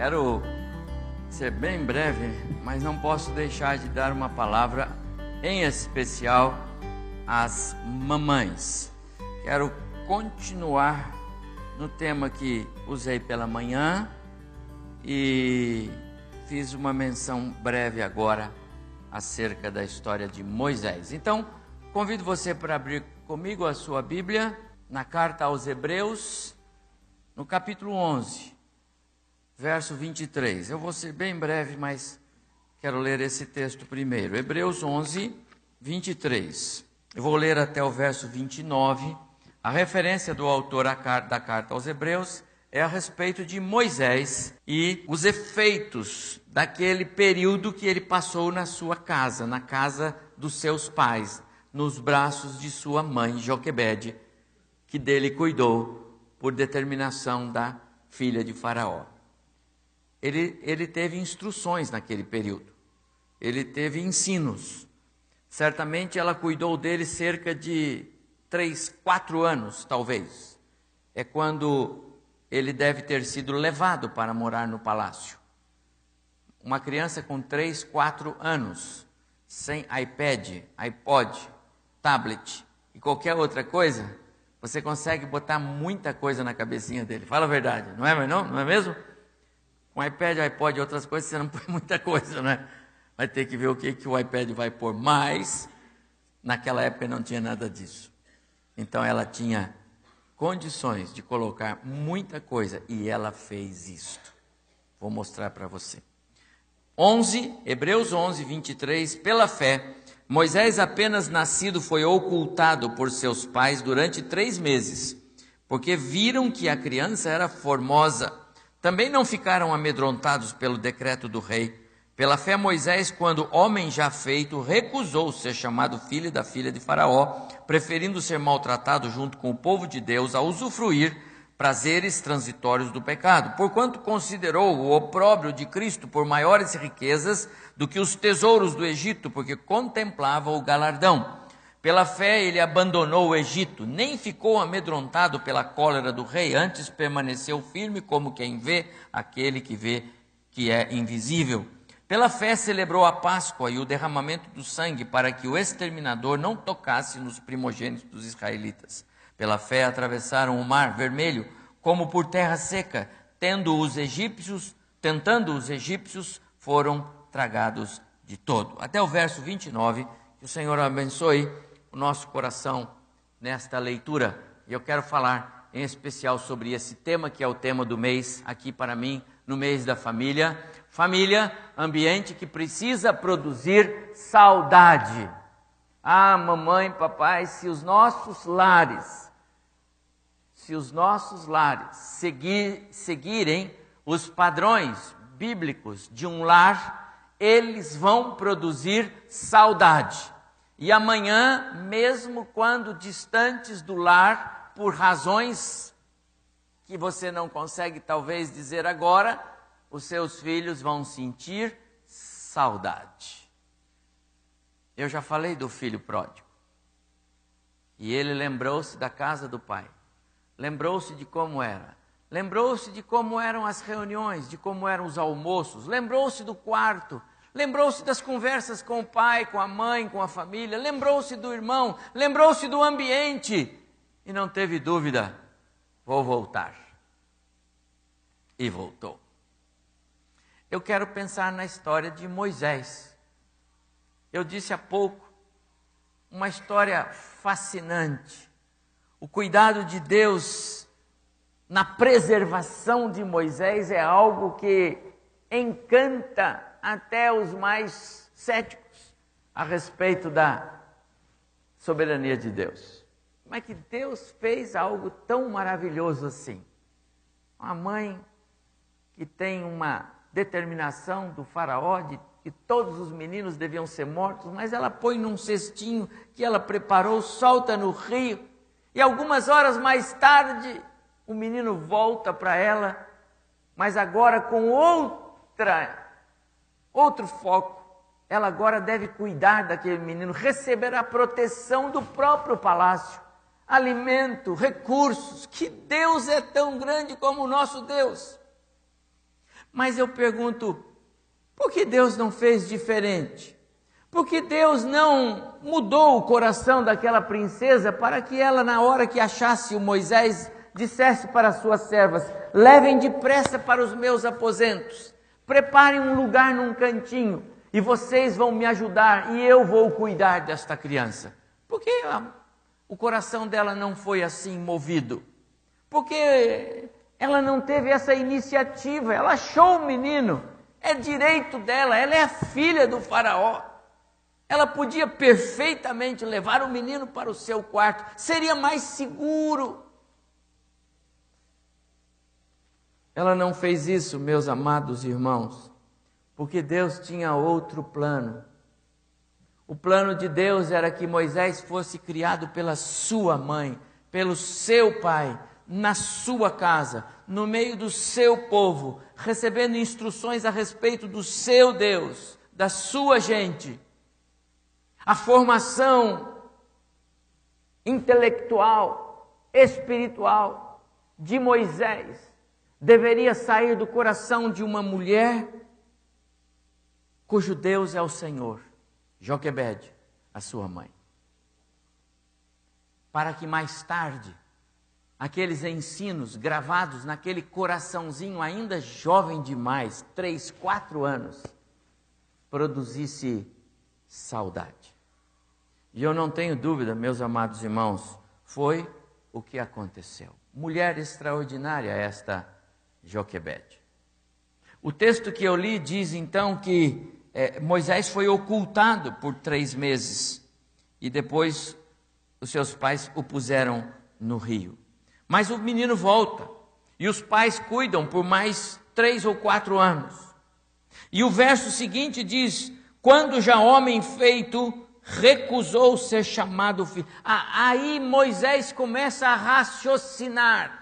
Quero ser bem breve, mas não posso deixar de dar uma palavra em especial às mamães. Quero continuar no tema que usei pela manhã e fiz uma menção breve agora acerca da história de Moisés. Então, convido você para abrir comigo a sua Bíblia na carta aos Hebreus, no capítulo 11 verso 23. Eu vou ser bem breve, mas quero ler esse texto primeiro. Hebreus 11, 23. Eu vou ler até o verso 29. A referência do autor da carta aos Hebreus é a respeito de Moisés e os efeitos daquele período que ele passou na sua casa, na casa dos seus pais, nos braços de sua mãe Joquebede, que dele cuidou por determinação da filha de Faraó ele, ele teve instruções naquele período, ele teve ensinos. Certamente ela cuidou dele cerca de três, quatro anos, talvez. É quando ele deve ter sido levado para morar no palácio. Uma criança com três, quatro anos, sem iPad, iPod, tablet e qualquer outra coisa, você consegue botar muita coisa na cabecinha dele. Fala a verdade, não é, não? Não é mesmo? IPad, iPod e outras coisas, você não põe muita coisa, né? Vai ter que ver o que, que o iPad vai pôr. Mas, naquela época não tinha nada disso. Então ela tinha condições de colocar muita coisa e ela fez isto. Vou mostrar para você. 11, Hebreus 11, 23. Pela fé, Moisés, apenas nascido, foi ocultado por seus pais durante três meses, porque viram que a criança era formosa também não ficaram amedrontados pelo decreto do rei. Pela fé, Moisés, quando homem já feito, recusou ser chamado filho da filha de Faraó, preferindo ser maltratado junto com o povo de Deus a usufruir prazeres transitórios do pecado, porquanto considerou o opróbrio de Cristo por maiores riquezas do que os tesouros do Egito, porque contemplava o galardão. Pela fé ele abandonou o Egito, nem ficou amedrontado pela cólera do rei, antes permaneceu firme como quem vê aquele que vê que é invisível. Pela fé celebrou a Páscoa e o derramamento do sangue para que o exterminador não tocasse nos primogênitos dos israelitas. Pela fé atravessaram o mar vermelho como por terra seca, tendo os egípcios, tentando os egípcios, foram tragados de todo. Até o verso 29, que o Senhor abençoe o nosso coração nesta leitura. E eu quero falar em especial sobre esse tema que é o tema do mês aqui para mim, no mês da família. Família, ambiente que precisa produzir saudade. Ah, mamãe, papai, se os nossos lares, se os nossos lares seguir, seguirem os padrões bíblicos de um lar, eles vão produzir saudade. E amanhã, mesmo quando distantes do lar, por razões que você não consegue talvez dizer agora, os seus filhos vão sentir saudade. Eu já falei do filho pródigo. E ele lembrou-se da casa do pai. Lembrou-se de como era. Lembrou-se de como eram as reuniões, de como eram os almoços. Lembrou-se do quarto Lembrou-se das conversas com o pai, com a mãe, com a família, lembrou-se do irmão, lembrou-se do ambiente e não teve dúvida: vou voltar. E voltou. Eu quero pensar na história de Moisés. Eu disse há pouco, uma história fascinante. O cuidado de Deus na preservação de Moisés é algo que encanta até os mais céticos a respeito da soberania de Deus. Como é que Deus fez algo tão maravilhoso assim? Uma mãe que tem uma determinação do faraó de que todos os meninos deviam ser mortos, mas ela põe num cestinho que ela preparou, solta no rio, e algumas horas mais tarde o menino volta para ela, mas agora com outra Outro foco, ela agora deve cuidar daquele menino, receber a proteção do próprio palácio, alimento, recursos. Que Deus é tão grande como o nosso Deus. Mas eu pergunto, por que Deus não fez diferente? Por que Deus não mudou o coração daquela princesa para que ela, na hora que achasse o Moisés, dissesse para suas servas: Levem depressa para os meus aposentos, preparem um lugar num cantinho, e vocês vão me ajudar e eu vou cuidar desta criança. Por que o coração dela não foi assim movido? Porque ela não teve essa iniciativa, ela achou o menino, é direito dela, ela é filha do Faraó. Ela podia perfeitamente levar o menino para o seu quarto, seria mais seguro. Ela não fez isso, meus amados irmãos, porque Deus tinha outro plano. O plano de Deus era que Moisés fosse criado pela sua mãe, pelo seu pai, na sua casa, no meio do seu povo, recebendo instruções a respeito do seu Deus, da sua gente. A formação intelectual, espiritual de Moisés deveria sair do coração de uma mulher cujo Deus é o Senhor, Joquebed, a sua mãe. Para que mais tarde aqueles ensinos gravados naquele coraçãozinho ainda jovem demais, três, quatro anos, produzisse saudade. E eu não tenho dúvida, meus amados irmãos, foi o que aconteceu. Mulher extraordinária esta Joquebede. O texto que eu li diz então que é, Moisés foi ocultado por três meses e depois os seus pais o puseram no rio. Mas o menino volta e os pais cuidam por mais três ou quatro anos. E o verso seguinte diz: Quando já homem feito recusou ser chamado filho. Aí Moisés começa a raciocinar.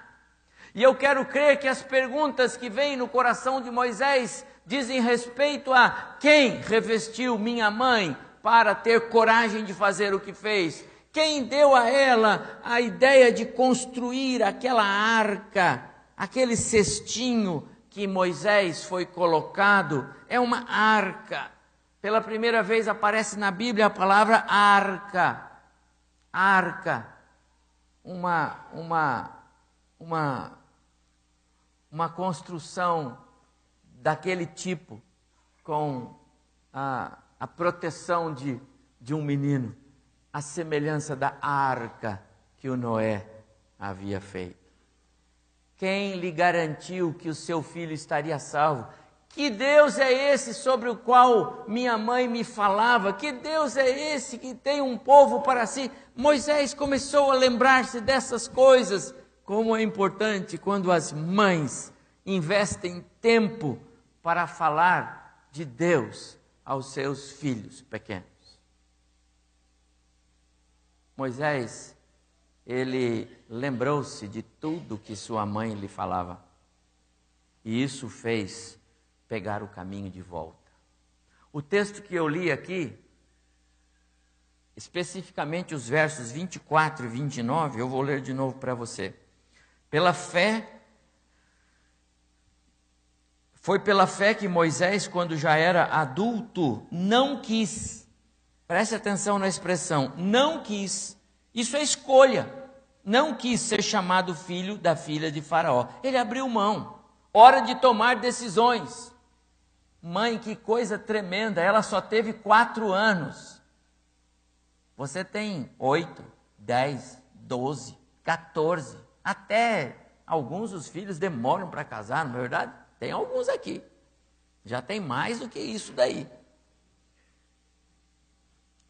E eu quero crer que as perguntas que vêm no coração de Moisés dizem respeito a quem revestiu minha mãe para ter coragem de fazer o que fez? Quem deu a ela a ideia de construir aquela arca, aquele cestinho que Moisés foi colocado, é uma arca. Pela primeira vez aparece na Bíblia a palavra arca. Arca. Uma, uma, uma, uma construção daquele tipo, com a, a proteção de, de um menino a semelhança da arca que o Noé havia feito. Quem lhe garantiu que o seu filho estaria salvo? Que Deus é esse sobre o qual minha mãe me falava? Que Deus é esse que tem um povo para si? Moisés começou a lembrar-se dessas coisas. Como é importante quando as mães investem tempo para falar de Deus aos seus filhos pequenos. Moisés, ele lembrou-se de tudo que sua mãe lhe falava. E isso fez pegar o caminho de volta. O texto que eu li aqui, especificamente os versos 24 e 29, eu vou ler de novo para você. Pela fé, foi pela fé que Moisés, quando já era adulto, não quis Preste atenção na expressão, não quis. Isso é escolha. Não quis ser chamado filho da filha de Faraó. Ele abriu mão. Hora de tomar decisões. Mãe, que coisa tremenda. Ela só teve quatro anos. Você tem oito, dez, doze, quatorze. Até alguns dos filhos demoram para casar, não é verdade? Tem alguns aqui. Já tem mais do que isso daí.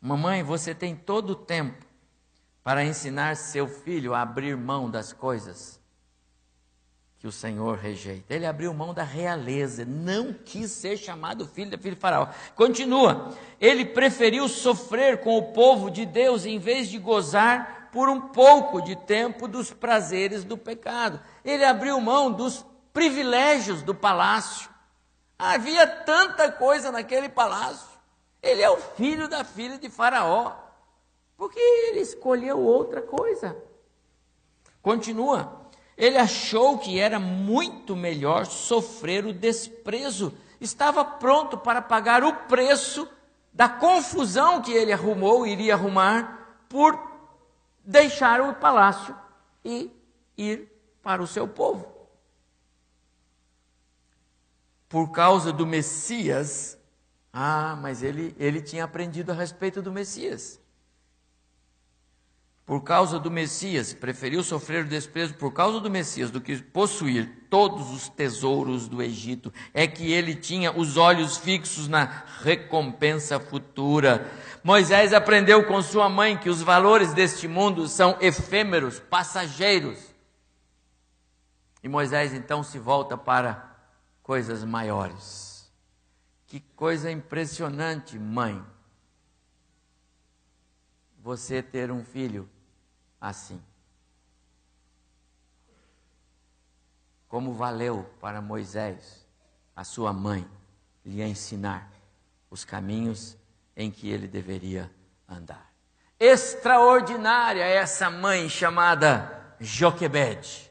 Mamãe, você tem todo o tempo para ensinar seu filho a abrir mão das coisas que o Senhor rejeita. Ele abriu mão da realeza, não quis ser chamado filho da filha de Faraó. Continua, ele preferiu sofrer com o povo de Deus em vez de gozar por um pouco de tempo dos prazeres do pecado. Ele abriu mão dos privilégios do palácio. Havia tanta coisa naquele palácio. Ele é o filho da filha de Faraó. Porque ele escolheu outra coisa. Continua. Ele achou que era muito melhor sofrer o desprezo. Estava pronto para pagar o preço da confusão que ele arrumou, iria arrumar, por deixar o palácio e ir para o seu povo. Por causa do Messias, ah, mas ele, ele tinha aprendido a respeito do Messias por causa do Messias, preferiu sofrer o desprezo por causa do Messias do que possuir todos os tesouros do Egito, é que ele tinha os olhos fixos na recompensa futura. Moisés aprendeu com sua mãe que os valores deste mundo são efêmeros, passageiros. E Moisés então se volta para coisas maiores. Que coisa impressionante, mãe. Você ter um filho assim. Como valeu para Moisés, a sua mãe, lhe ensinar os caminhos em que ele deveria andar. Extraordinária essa mãe chamada Joquebede.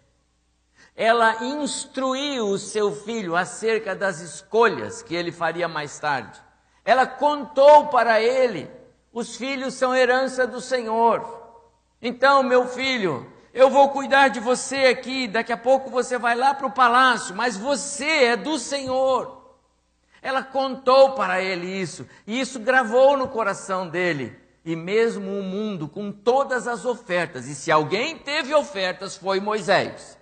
Ela instruiu o seu filho acerca das escolhas que ele faria mais tarde. Ela contou para ele: os filhos são herança do Senhor. Então, meu filho, eu vou cuidar de você aqui, daqui a pouco você vai lá para o palácio, mas você é do Senhor. Ela contou para ele isso, e isso gravou no coração dele. E mesmo o mundo com todas as ofertas, e se alguém teve ofertas foi Moisés.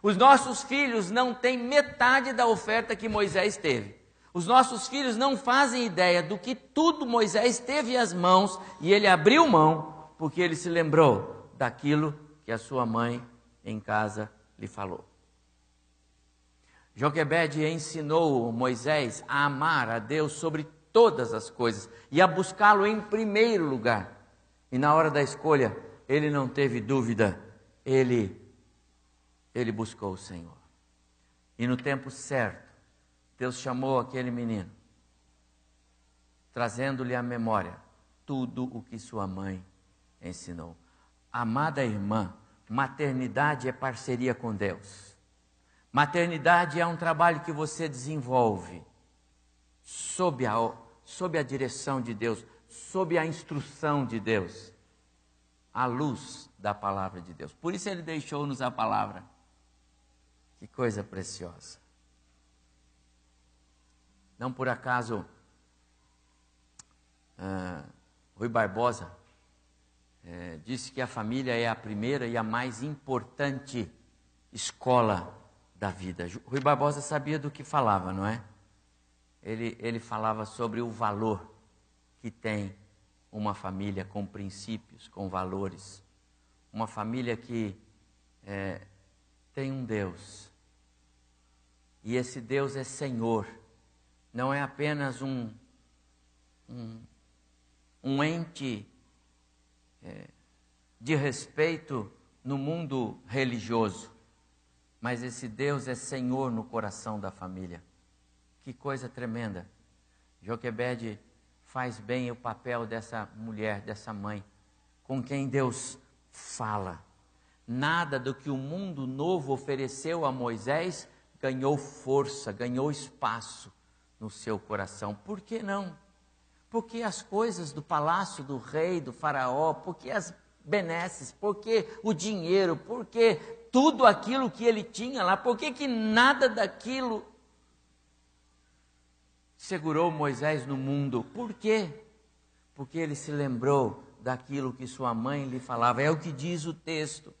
Os nossos filhos não têm metade da oferta que Moisés teve. Os nossos filhos não fazem ideia do que tudo Moisés teve as mãos e ele abriu mão porque ele se lembrou daquilo que a sua mãe em casa lhe falou. Joquebede ensinou Moisés a amar a Deus sobre todas as coisas e a buscá-lo em primeiro lugar. E na hora da escolha, ele não teve dúvida, ele ele buscou o Senhor. E no tempo certo, Deus chamou aquele menino, trazendo-lhe à memória tudo o que sua mãe ensinou. Amada irmã, maternidade é parceria com Deus. Maternidade é um trabalho que você desenvolve sob a, sob a direção de Deus, sob a instrução de Deus, à luz da palavra de Deus. Por isso ele deixou-nos a palavra. Que coisa preciosa. Não por acaso, uh, Rui Barbosa é, disse que a família é a primeira e a mais importante escola da vida. Rui Barbosa sabia do que falava, não é? Ele, ele falava sobre o valor que tem uma família com princípios, com valores. Uma família que é, tem um Deus. E esse Deus é Senhor. Não é apenas um, um, um ente é, de respeito no mundo religioso, mas esse Deus é Senhor no coração da família. Que coisa tremenda. Joquebede faz bem o papel dessa mulher, dessa mãe, com quem Deus fala. Nada do que o mundo novo ofereceu a Moisés ganhou força, ganhou espaço no seu coração. Por que não? Porque as coisas do palácio do rei, do faraó, porque as benesses, porque o dinheiro, porque tudo aquilo que ele tinha lá, porque que nada daquilo segurou Moisés no mundo? Por quê? Porque ele se lembrou daquilo que sua mãe lhe falava. É o que diz o texto.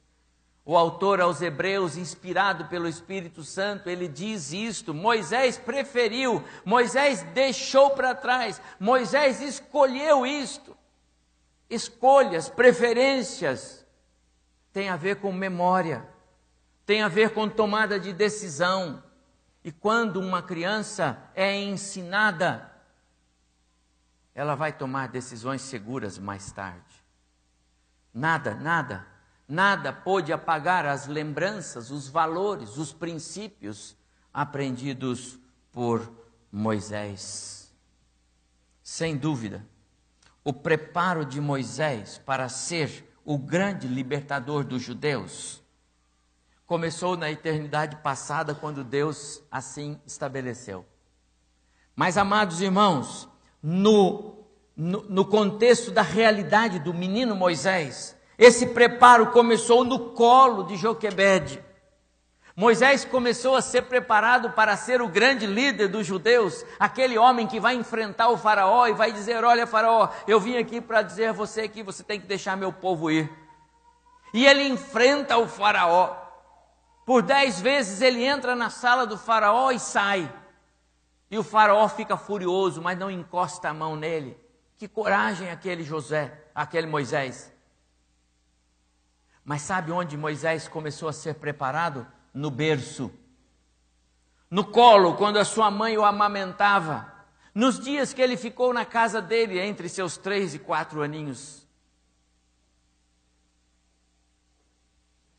O autor aos Hebreus, inspirado pelo Espírito Santo, ele diz isto: Moisés preferiu, Moisés deixou para trás, Moisés escolheu isto. Escolhas, preferências, tem a ver com memória, tem a ver com tomada de decisão. E quando uma criança é ensinada, ela vai tomar decisões seguras mais tarde. Nada, nada Nada pôde apagar as lembranças, os valores, os princípios aprendidos por Moisés. Sem dúvida, o preparo de Moisés para ser o grande libertador dos judeus começou na eternidade passada, quando Deus assim estabeleceu. Mas, amados irmãos, no, no, no contexto da realidade do menino Moisés, esse preparo começou no colo de Joquebede. Moisés começou a ser preparado para ser o grande líder dos judeus, aquele homem que vai enfrentar o Faraó e vai dizer: Olha, Faraó, eu vim aqui para dizer a você que você tem que deixar meu povo ir. E ele enfrenta o Faraó. Por dez vezes ele entra na sala do Faraó e sai. E o Faraó fica furioso, mas não encosta a mão nele. Que coragem aquele José, aquele Moisés. Mas sabe onde Moisés começou a ser preparado? No berço. No colo, quando a sua mãe o amamentava. Nos dias que ele ficou na casa dele, entre seus três e quatro aninhos.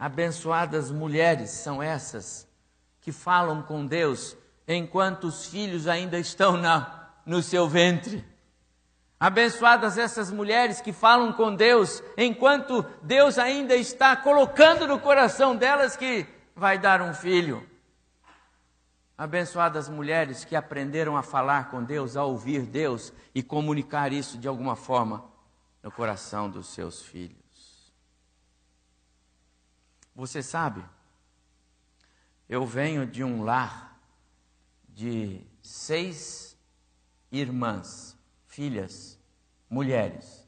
Abençoadas mulheres são essas que falam com Deus enquanto os filhos ainda estão na, no seu ventre. Abençoadas essas mulheres que falam com Deus enquanto Deus ainda está colocando no coração delas que vai dar um filho. Abençoadas mulheres que aprenderam a falar com Deus, a ouvir Deus e comunicar isso de alguma forma no coração dos seus filhos. Você sabe, eu venho de um lar de seis irmãs, filhas, mulheres.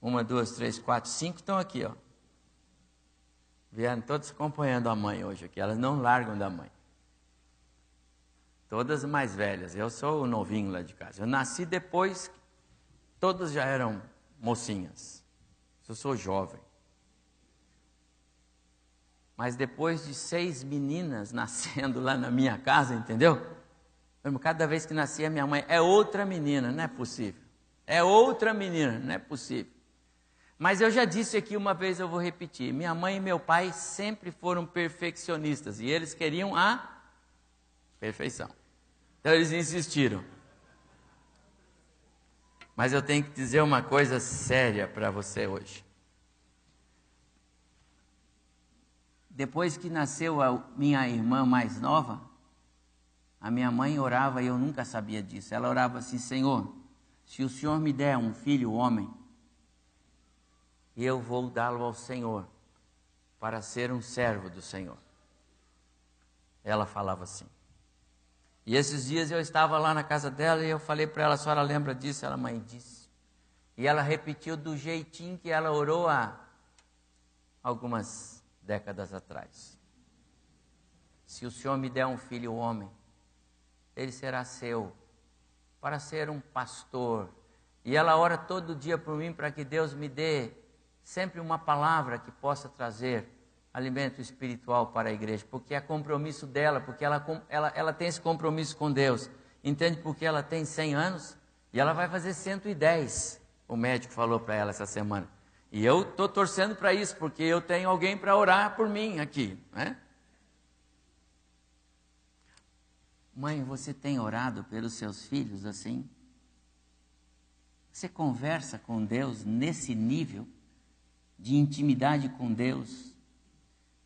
Uma, duas, três, quatro, cinco estão aqui, ó. Vieram todas acompanhando a mãe hoje aqui, elas não largam da mãe. Todas mais velhas, eu sou o novinho lá de casa. Eu nasci depois, todas já eram mocinhas. Eu sou jovem. Mas depois de seis meninas nascendo lá na minha casa, entendeu? Cada vez que nascia minha mãe, é outra menina, não é possível. É outra menina, não é possível. Mas eu já disse aqui uma vez, eu vou repetir: minha mãe e meu pai sempre foram perfeccionistas e eles queriam a perfeição. Então eles insistiram. Mas eu tenho que dizer uma coisa séria para você hoje. Depois que nasceu a minha irmã mais nova, a minha mãe orava e eu nunca sabia disso. Ela orava assim: Senhor, se o Senhor me der um filho homem, eu vou dá-lo ao Senhor para ser um servo do Senhor. Ela falava assim. E esses dias eu estava lá na casa dela e eu falei para ela: a senhora lembra disso? Ela, mãe, disse. E ela repetiu do jeitinho que ela orou há algumas décadas atrás. Se o Senhor me der um filho homem, ele será seu, para ser um pastor. E ela ora todo dia por mim para que Deus me dê sempre uma palavra que possa trazer alimento espiritual para a igreja, porque é compromisso dela, porque ela, ela, ela tem esse compromisso com Deus. Entende porque ela tem 100 anos e ela vai fazer 110. O médico falou para ela essa semana. E eu estou torcendo para isso, porque eu tenho alguém para orar por mim aqui. Né? Mãe, você tem orado pelos seus filhos assim? Você conversa com Deus nesse nível de intimidade com Deus?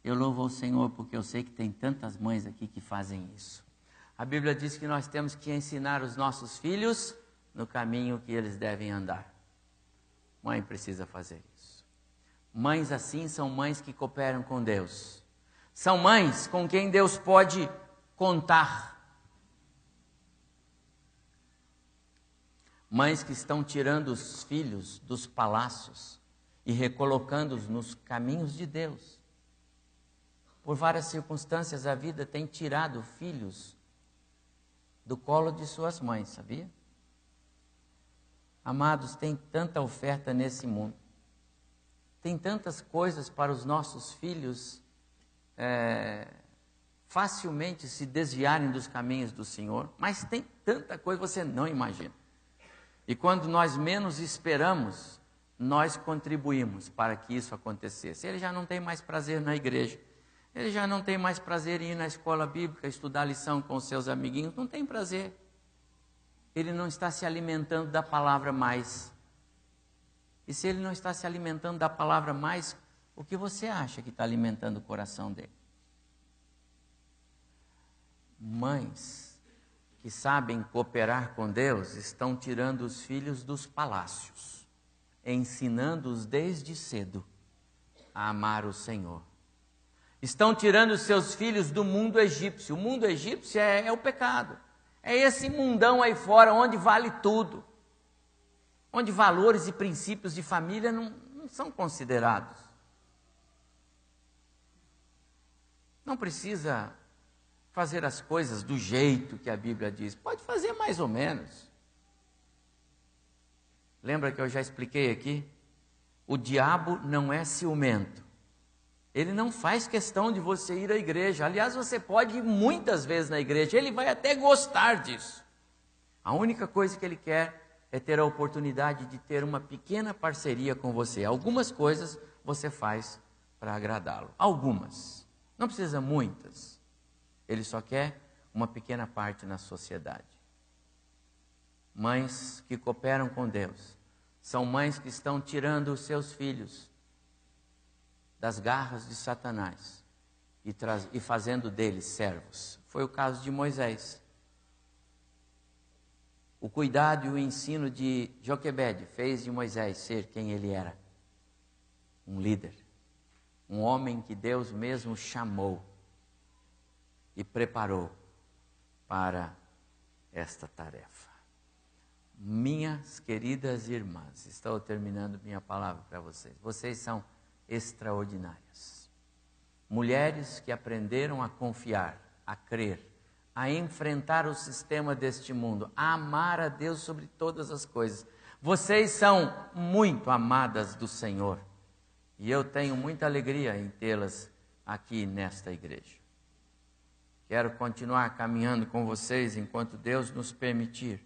Eu louvo ao Senhor porque eu sei que tem tantas mães aqui que fazem isso. A Bíblia diz que nós temos que ensinar os nossos filhos no caminho que eles devem andar. Mãe precisa fazer Mães assim são mães que cooperam com Deus. São mães com quem Deus pode contar. Mães que estão tirando os filhos dos palácios e recolocando-os nos caminhos de Deus. Por várias circunstâncias, a vida tem tirado filhos do colo de suas mães, sabia? Amados, tem tanta oferta nesse mundo. Tem tantas coisas para os nossos filhos é, facilmente se desviarem dos caminhos do Senhor, mas tem tanta coisa que você não imagina. E quando nós menos esperamos, nós contribuímos para que isso acontecesse. Ele já não tem mais prazer na igreja, ele já não tem mais prazer em ir na escola bíblica, estudar lição com seus amiguinhos, não tem prazer. Ele não está se alimentando da palavra mais. E se ele não está se alimentando da palavra mais, o que você acha que está alimentando o coração dele? Mães que sabem cooperar com Deus estão tirando os filhos dos palácios, ensinando-os desde cedo a amar o Senhor. Estão tirando os seus filhos do mundo egípcio. O mundo egípcio é, é o pecado. É esse mundão aí fora onde vale tudo. Onde valores e princípios de família não, não são considerados. Não precisa fazer as coisas do jeito que a Bíblia diz. Pode fazer mais ou menos. Lembra que eu já expliquei aqui? O diabo não é ciumento. Ele não faz questão de você ir à igreja. Aliás, você pode ir muitas vezes na igreja. Ele vai até gostar disso. A única coisa que ele quer é ter a oportunidade de ter uma pequena parceria com você. Algumas coisas você faz para agradá-lo. Algumas. Não precisa muitas. Ele só quer uma pequena parte na sociedade. Mães que cooperam com Deus são mães que estão tirando os seus filhos das garras de Satanás e, e fazendo deles servos. Foi o caso de Moisés. O cuidado e o ensino de Joquebede fez de Moisés ser quem ele era. Um líder. Um homem que Deus mesmo chamou e preparou para esta tarefa. Minhas queridas irmãs, estou terminando minha palavra para vocês. Vocês são extraordinárias. Mulheres que aprenderam a confiar, a crer, a enfrentar o sistema deste mundo, a amar a Deus sobre todas as coisas. Vocês são muito amadas do Senhor e eu tenho muita alegria em tê-las aqui nesta igreja. Quero continuar caminhando com vocês enquanto Deus nos permitir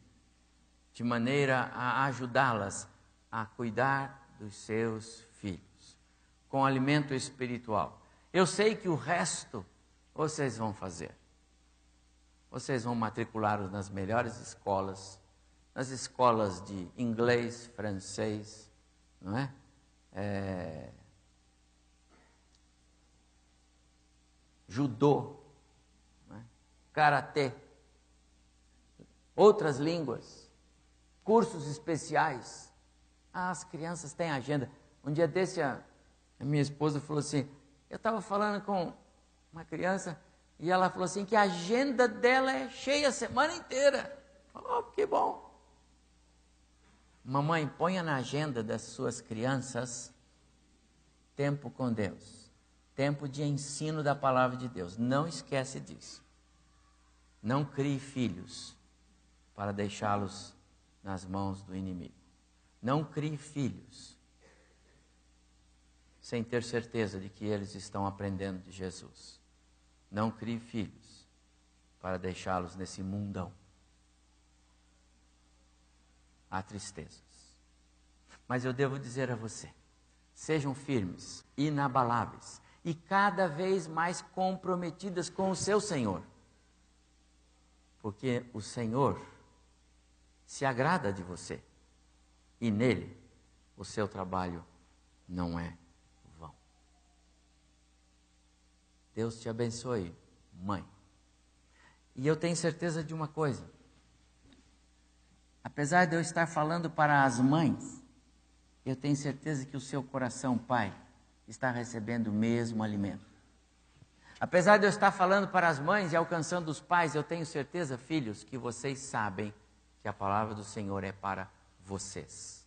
de maneira a ajudá-las a cuidar dos seus filhos, com alimento espiritual. Eu sei que o resto vocês vão fazer. Vocês vão matriculá-los nas melhores escolas, nas escolas de inglês, francês, não é? é... Judô, é? karatê, outras línguas cursos especiais. Ah, as crianças têm agenda. Um dia desse, a minha esposa falou assim: eu estava falando com uma criança e ela falou assim: que a agenda dela é cheia a semana inteira. Oh, que bom. Mamãe, ponha na agenda das suas crianças tempo com Deus, tempo de ensino da palavra de Deus. Não esquece disso. Não crie filhos para deixá-los nas mãos do inimigo. Não crie filhos sem ter certeza de que eles estão aprendendo de Jesus. Não crie filhos para deixá-los nesse mundão. Há tristezas. Mas eu devo dizer a você: sejam firmes, inabaláveis e cada vez mais comprometidas com o seu Senhor. Porque o Senhor se agrada de você. E nele, o seu trabalho não é vão. Deus te abençoe, mãe. E eu tenho certeza de uma coisa. Apesar de eu estar falando para as mães, eu tenho certeza que o seu coração, pai, está recebendo o mesmo alimento. Apesar de eu estar falando para as mães e alcançando os pais, eu tenho certeza, filhos, que vocês sabem que a palavra do Senhor é para vocês.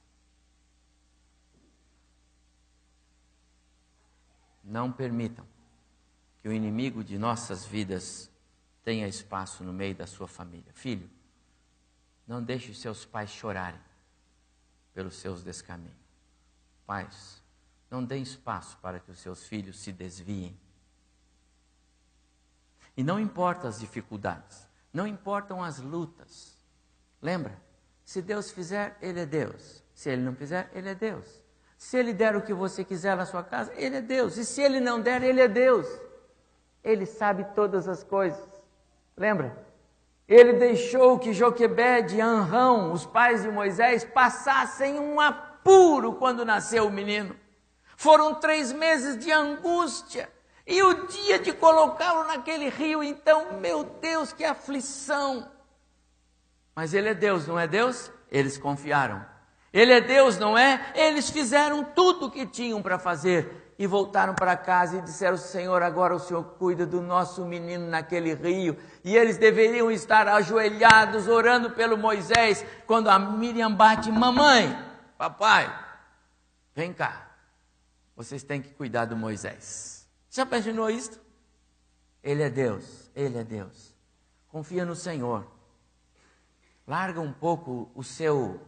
Não permitam que o inimigo de nossas vidas tenha espaço no meio da sua família. Filho, não deixe seus pais chorarem pelos seus descaminhos. Pais, não deem espaço para que os seus filhos se desviem. E não importam as dificuldades, não importam as lutas, Lembra? Se Deus fizer, Ele é Deus. Se Ele não fizer, Ele é Deus. Se Ele der o que você quiser na sua casa, Ele é Deus. E se Ele não der, Ele é Deus. Ele sabe todas as coisas. Lembra? Ele deixou que Joquebede e Anrão, os pais de Moisés, passassem um apuro quando nasceu o menino. Foram três meses de angústia. E o dia de colocá-lo naquele rio, então, meu Deus, que aflição! Mas ele é Deus, não é Deus? Eles confiaram. Ele é Deus, não é? Eles fizeram tudo o que tinham para fazer e voltaram para casa e disseram: Senhor, agora o Senhor cuida do nosso menino naquele rio. E eles deveriam estar ajoelhados orando pelo Moisés, quando a Miriam bate: Mamãe, papai, vem cá, vocês têm que cuidar do Moisés. Já imaginou isto? Ele é Deus, ele é Deus. Confia no Senhor. Larga um pouco o seu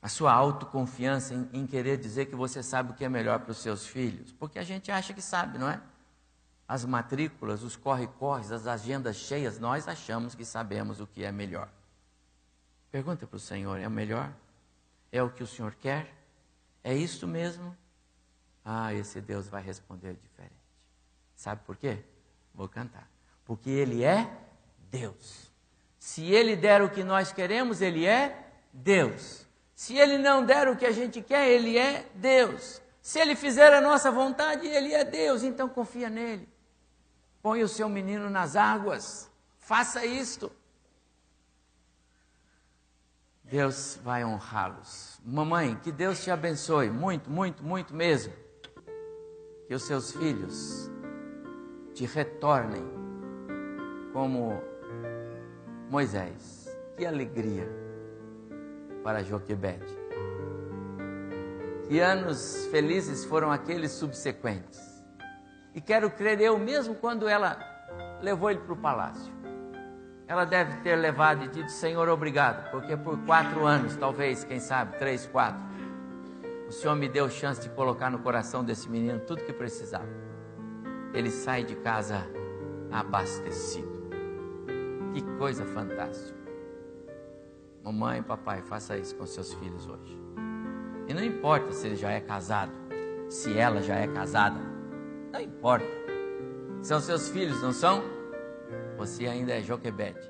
a sua autoconfiança em, em, querer dizer que você sabe o que é melhor para os seus filhos, porque a gente acha que sabe, não é? As matrículas, os corre-corres, as agendas cheias, nós achamos que sabemos o que é melhor. Pergunta para o Senhor: é o melhor? É o que o Senhor quer? É isso mesmo? Ah, esse Deus vai responder diferente. Sabe por quê? Vou cantar. Porque Ele é Deus. Se Ele der o que nós queremos, Ele é Deus. Se Ele não der o que a gente quer, Ele é Deus. Se Ele fizer a nossa vontade, Ele é Deus. Então confia nele. Põe o seu menino nas águas. Faça isto. Deus vai honrá-los. Mamãe, que Deus te abençoe muito, muito, muito mesmo. Que os seus filhos te retornem como Moisés. Que alegria para Joquebede. Que anos felizes foram aqueles subsequentes. E quero crer eu, mesmo quando ela levou ele para o palácio, ela deve ter levado e dito: Senhor, obrigado, porque por quatro anos, talvez, quem sabe, três, quatro, o Senhor me deu chance de colocar no coração desse menino tudo que precisava. Ele sai de casa abastecido. Que coisa fantástica. Mamãe, papai, faça isso com seus filhos hoje. E não importa se ele já é casado, se ela já é casada, não importa. São seus filhos, não são? Você ainda é Joquebede.